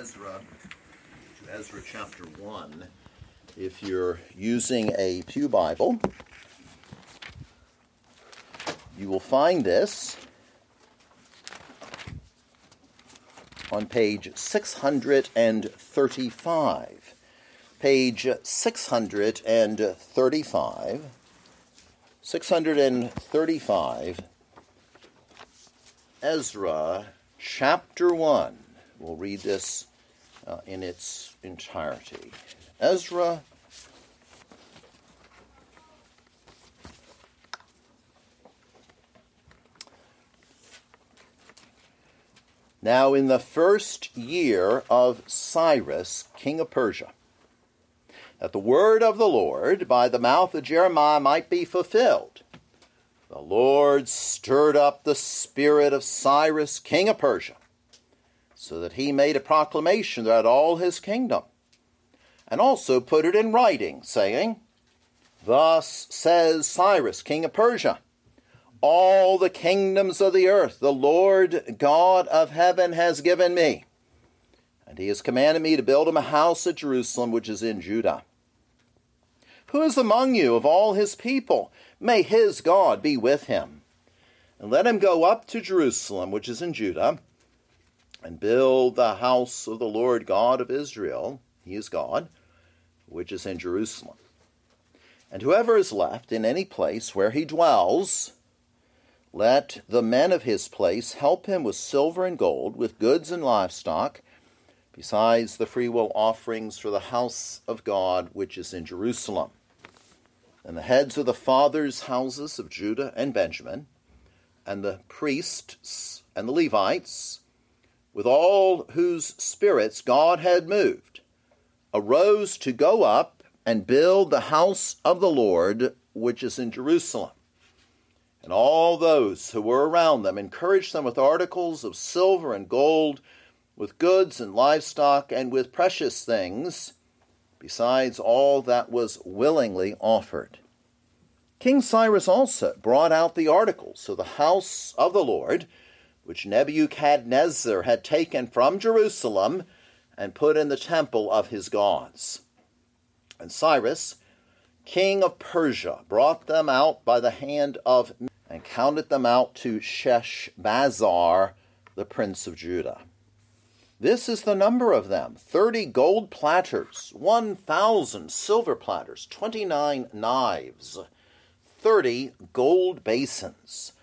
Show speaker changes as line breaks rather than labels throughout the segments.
Ezra, to Ezra chapter 1. If you're using a Pew Bible, you will find this on page 635. Page 635. 635. Ezra chapter 1. We'll read this uh, in its entirety. Ezra Now, in the first year of Cyrus, king of Persia, that the word of the Lord by the mouth of Jeremiah might be fulfilled, the Lord stirred up the spirit of Cyrus, king of Persia, so that he made a proclamation throughout all his kingdom, and also put it in writing, saying, Thus says Cyrus, king of Persia all the kingdoms of the earth the Lord God of heaven has given me. And he has commanded me to build him a house at Jerusalem, which is in Judah. Who is among you of all his people? May his God be with him. And let him go up to Jerusalem, which is in Judah, and build the house of the Lord God of Israel. He is God, which is in Jerusalem. And whoever is left in any place where he dwells, let the men of his place help him with silver and gold, with goods and livestock, besides the freewill offerings for the house of God which is in Jerusalem. And the heads of the fathers' houses of Judah and Benjamin, and the priests and the Levites, with all whose spirits God had moved, arose to go up and build the house of the Lord which is in Jerusalem and all those who were around them encouraged them with articles of silver and gold, with goods and livestock, and with precious things, besides all that was willingly offered. King Cyrus also brought out the articles of the house of the Lord, which Nebuchadnezzar had taken from Jerusalem and put in the temple of his gods. And Cyrus, king of Persia, brought them out by the hand of and counted them out to Sheshbazzar, the prince of Judah. This is the number of them thirty gold platters, one thousand silver platters, twenty nine knives, thirty gold basins,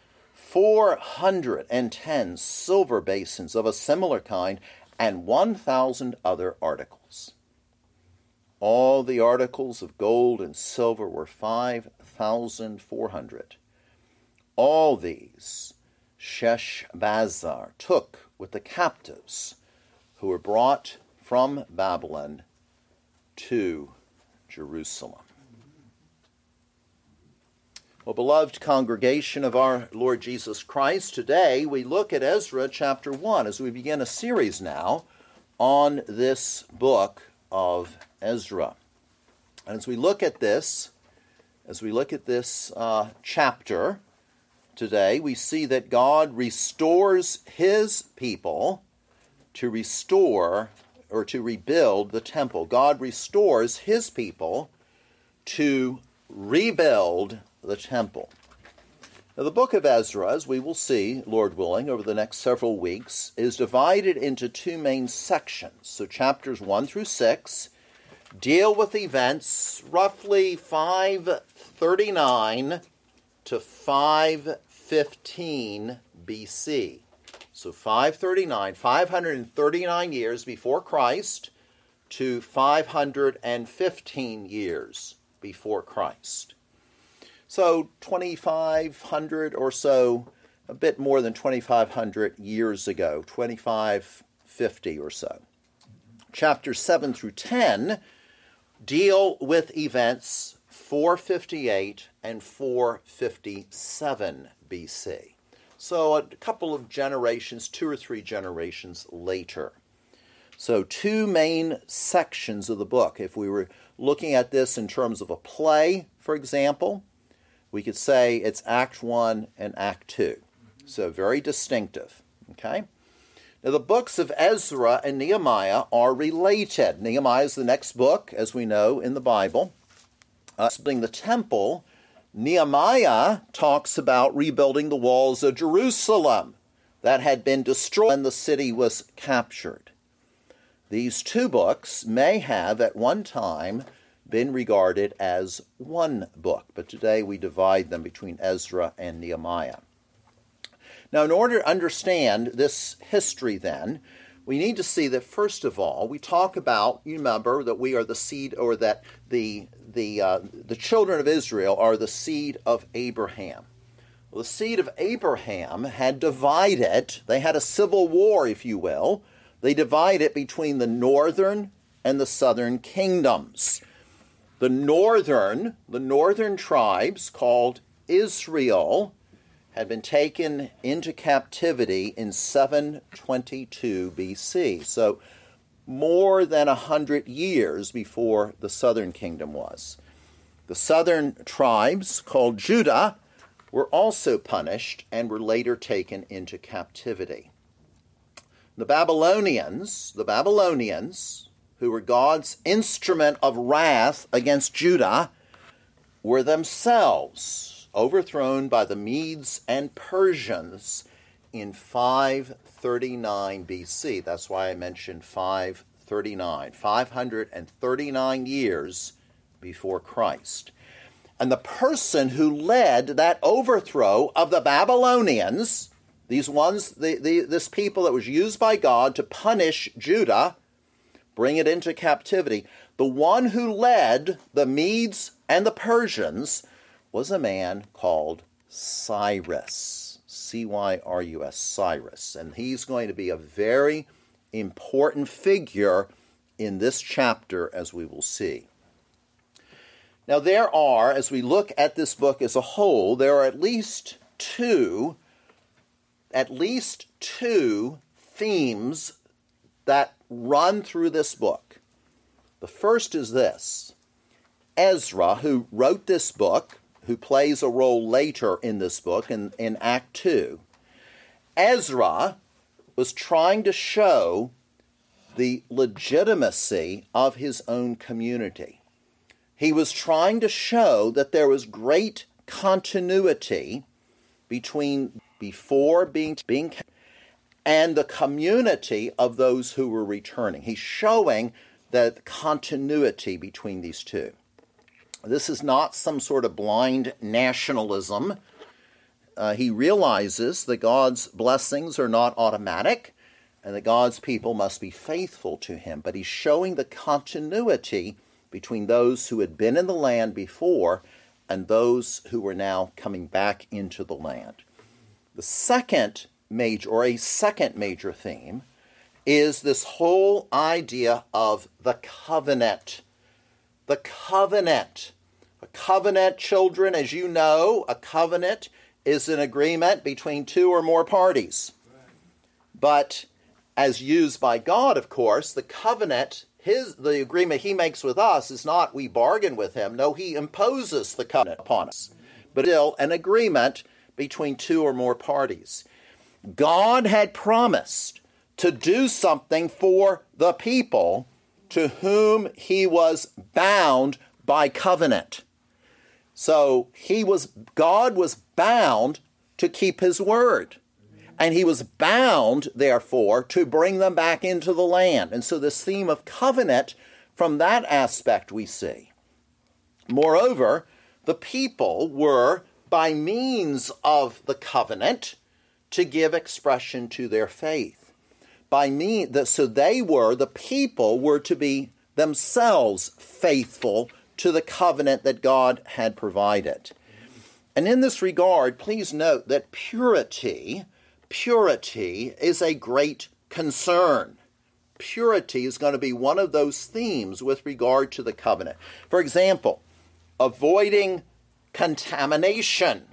four hundred and ten silver basins of a similar kind, and one thousand other articles. All the articles of gold and silver were five thousand four hundred. All these Sheshbazzar took with the captives who were brought from Babylon to Jerusalem. Well, beloved congregation of our Lord Jesus Christ, today we look at Ezra chapter 1 as we begin a series now on this book of Ezra. And as we look at this, as we look at this uh, chapter, today, we see that God restores his people to restore or to rebuild the temple. God restores his people to rebuild the temple. Now, the book of Ezra, as we will see, Lord willing, over the next several weeks, is divided into two main sections. So, chapters 1 through 6 deal with events roughly 539 to 515 BC. So 539, 539 years before Christ to 515 years before Christ. So 2,500 or so, a bit more than 2,500 years ago, 2550 or so. Chapters 7 through 10 deal with events 458 and 457 BC. So a couple of generations, two or three generations later. So, two main sections of the book. If we were looking at this in terms of a play, for example, we could say it's Act 1 and Act 2. So, very distinctive. Okay? Now, the books of Ezra and Nehemiah are related. Nehemiah is the next book, as we know, in the Bible. Uh, building the temple, Nehemiah talks about rebuilding the walls of Jerusalem that had been destroyed when the city was captured. These two books may have at one time been regarded as one book, but today we divide them between Ezra and Nehemiah. Now, in order to understand this history, then, we need to see that first of all, we talk about, you remember that we are the seed, or that the, the, uh, the children of Israel are the seed of Abraham. Well, the seed of Abraham had divided, they had a civil war, if you will. They divided between the northern and the southern kingdoms. The northern, the northern tribes called Israel had been taken into captivity in 722 BC. So, more than a hundred years before the southern kingdom was. The southern tribes, called Judah, were also punished and were later taken into captivity. The Babylonians, the Babylonians, who were God's instrument of wrath against Judah, were themselves overthrown by the Medes and Persians in 539 BC. That's why I mentioned 539. 539 years before Christ. And the person who led that overthrow of the Babylonians, these ones, the, the, this people that was used by God to punish Judah, bring it into captivity, the one who led the Medes and the Persians was a man called Cyrus. C Y R U S, Cyrus. And he's going to be a very important figure in this chapter, as we will see. Now, there are, as we look at this book as a whole, there are at least two, at least two themes that run through this book. The first is this Ezra, who wrote this book, who plays a role later in this book, in, in Act 2, Ezra was trying to show the legitimacy of his own community. He was trying to show that there was great continuity between before being, being and the community of those who were returning. He's showing the continuity between these two. This is not some sort of blind nationalism. Uh, he realizes that God's blessings are not automatic and that God's people must be faithful to him. But he's showing the continuity between those who had been in the land before and those who were now coming back into the land. The second major, or a second major theme, is this whole idea of the covenant. The covenant. A covenant, children, as you know, a covenant is an agreement between two or more parties. But as used by God, of course, the covenant, his the agreement he makes with us is not we bargain with him. No, he imposes the covenant upon us. But still an agreement between two or more parties. God had promised to do something for the people to whom he was bound by covenant. So he was God was bound to keep his word. And he was bound, therefore, to bring them back into the land. And so this theme of covenant, from that aspect, we see. Moreover, the people were, by means of the covenant, to give expression to their faith. By mean that so they were, the people were to be themselves faithful to the covenant that God had provided. And in this regard, please note that purity, purity is a great concern. Purity is going to be one of those themes with regard to the covenant. For example, avoiding contamination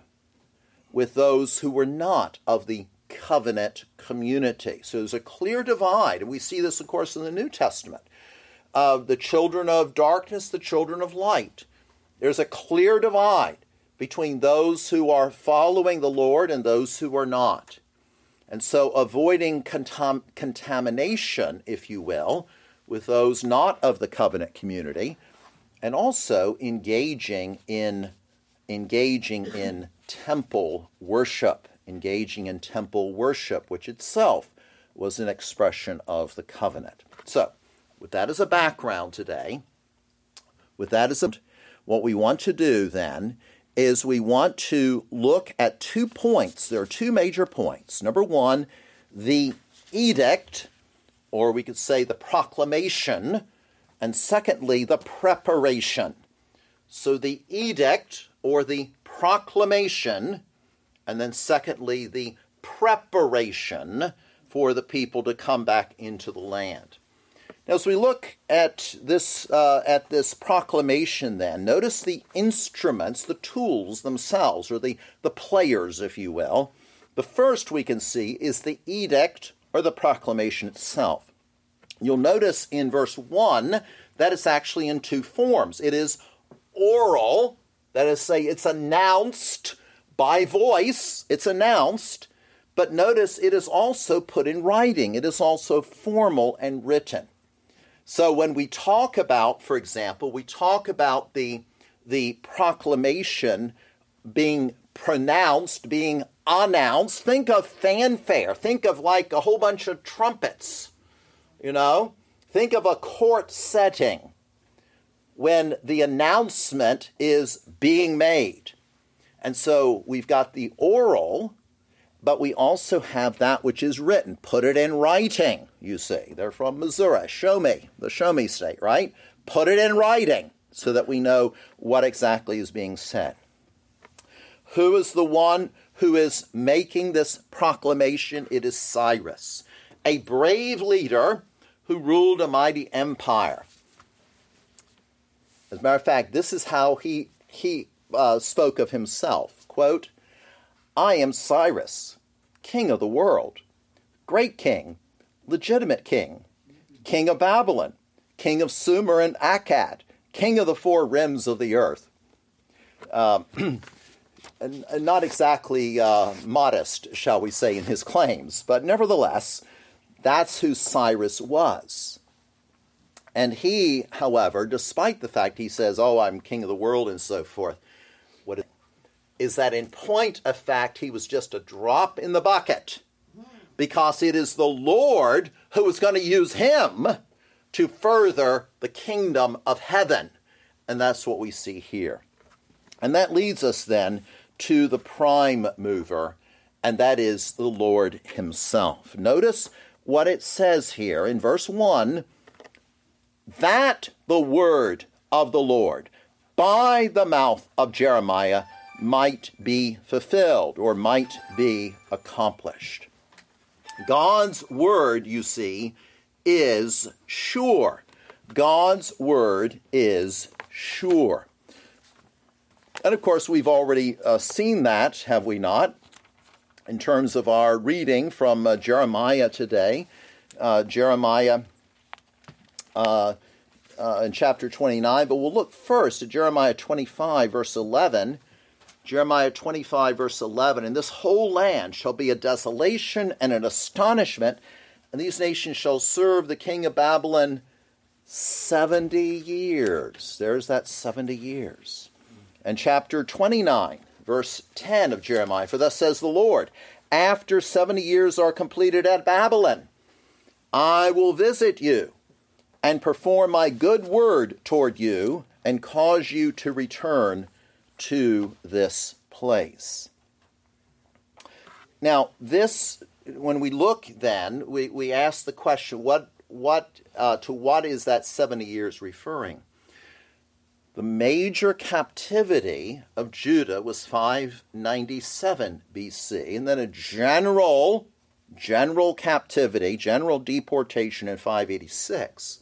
with those who were not of the covenant community. So there's a clear divide, and we see this, of course, in the New Testament of the children of darkness, the children of light. There's a clear divide between those who are following the Lord and those who are not. And so avoiding contam- contamination, if you will, with those not of the covenant community, and also engaging in engaging in temple worship, engaging in temple worship, which itself was an expression of the covenant. So, with that as a background today, with that as a, what we want to do then is we want to look at two points. There are two major points. Number one, the edict, or we could say the proclamation, and secondly, the preparation. So the edict or the proclamation, and then secondly, the preparation for the people to come back into the land. Now, as we look at this, uh, at this proclamation, then, notice the instruments, the tools themselves, or the, the players, if you will. The first we can see is the edict or the proclamation itself. You'll notice in verse 1 that it's actually in two forms. It is oral, that is, say, it's announced by voice, it's announced, but notice it is also put in writing, it is also formal and written. So when we talk about, for example, we talk about the, the proclamation being pronounced, being announced, think of fanfare. Think of like a whole bunch of trumpets, you know? Think of a court setting when the announcement is being made. And so we've got the oral, but we also have that which is written. Put it in writing, you see. They're from Missouri. Show me, the show me state, right? Put it in writing so that we know what exactly is being said. Who is the one who is making this proclamation? It is Cyrus, a brave leader who ruled a mighty empire. As a matter of fact, this is how he, he uh, spoke of himself. Quote, I am Cyrus, king of the world, great king, legitimate king, king of Babylon, king of Sumer and Akkad, king of the four rims of the earth. Um, and, not exactly uh, modest, shall we say, in his claims, but nevertheless, that's who Cyrus was. And he, however, despite the fact he says, Oh, I'm king of the world and so forth, is that in point of fact, he was just a drop in the bucket because it is the Lord who is going to use him to further the kingdom of heaven. And that's what we see here. And that leads us then to the prime mover, and that is the Lord himself. Notice what it says here in verse 1 that the word of the Lord by the mouth of Jeremiah might be fulfilled or might be accomplished. God's word, you see, is sure. God's word is sure. And of course, we've already uh, seen that, have we not? In terms of our reading from uh, Jeremiah today, uh, Jeremiah uh, uh, in chapter 29, but we'll look first at Jeremiah 25, verse 11 Jeremiah 25, verse 11 And this whole land shall be a desolation and an astonishment, and these nations shall serve the king of Babylon 70 years. There's that 70 years. And chapter 29, verse 10 of Jeremiah For thus says the Lord, after 70 years are completed at Babylon, I will visit you and perform my good word toward you and cause you to return to this place. Now, this, when we look then, we, we ask the question what, what, uh, to what is that 70 years referring? The major captivity of Judah was 597 BC, and then a general, general captivity, general deportation in 586.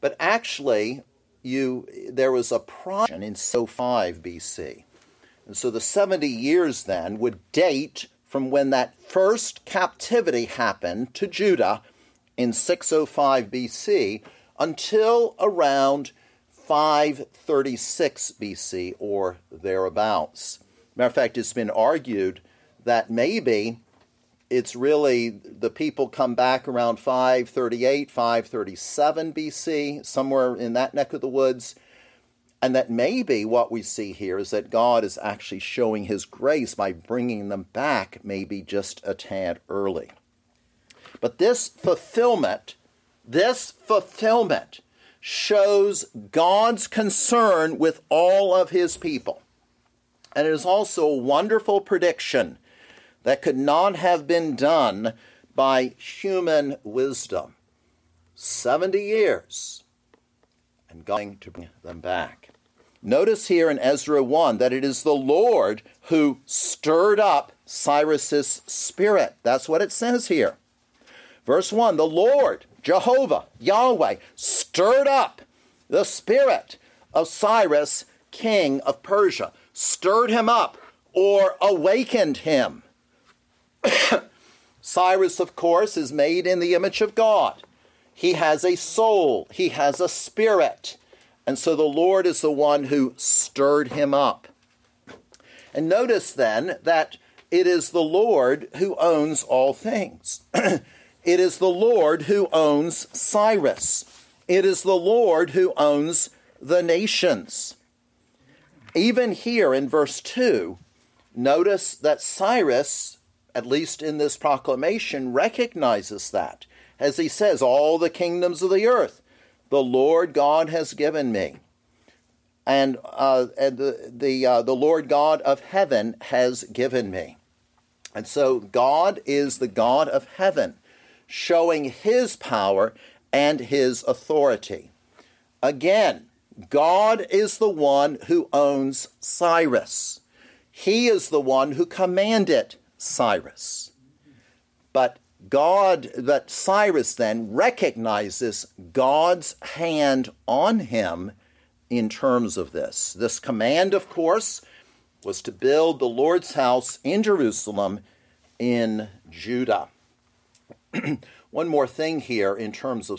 But actually, you there was a project in so 5 BC. And so the 70 years then would date from when that first captivity happened to Judah in 605 BC until around 536 BC or thereabouts. Matter of fact, it's been argued that maybe it's really the people come back around 538, 537 BC, somewhere in that neck of the woods. And that maybe what we see here is that God is actually showing his grace by bringing them back maybe just a tad early. But this fulfillment, this fulfillment shows God's concern with all of his people. And it is also a wonderful prediction that could not have been done by human wisdom. 70 years and going to bring them back. Notice here in Ezra 1 that it is the Lord who stirred up Cyrus's spirit. That's what it says here. Verse 1 The Lord, Jehovah, Yahweh, stirred up the spirit of Cyrus, king of Persia, stirred him up or awakened him. Cyrus, of course, is made in the image of God. He has a soul, he has a spirit. And so the Lord is the one who stirred him up. And notice then that it is the Lord who owns all things. it is the Lord who owns Cyrus. It is the Lord who owns the nations. Even here in verse 2, notice that Cyrus at least in this proclamation, recognizes that. As he says, All the kingdoms of the earth the Lord God has given me. And, uh, and the, the, uh, the Lord God of heaven has given me. And so God is the God of heaven, showing his power and his authority. Again, God is the one who owns Cyrus. He is the one who commanded Cyrus. But God, but Cyrus then recognizes God's hand on him in terms of this. This command, of course, was to build the Lord's house in Jerusalem in Judah. One more thing here in terms of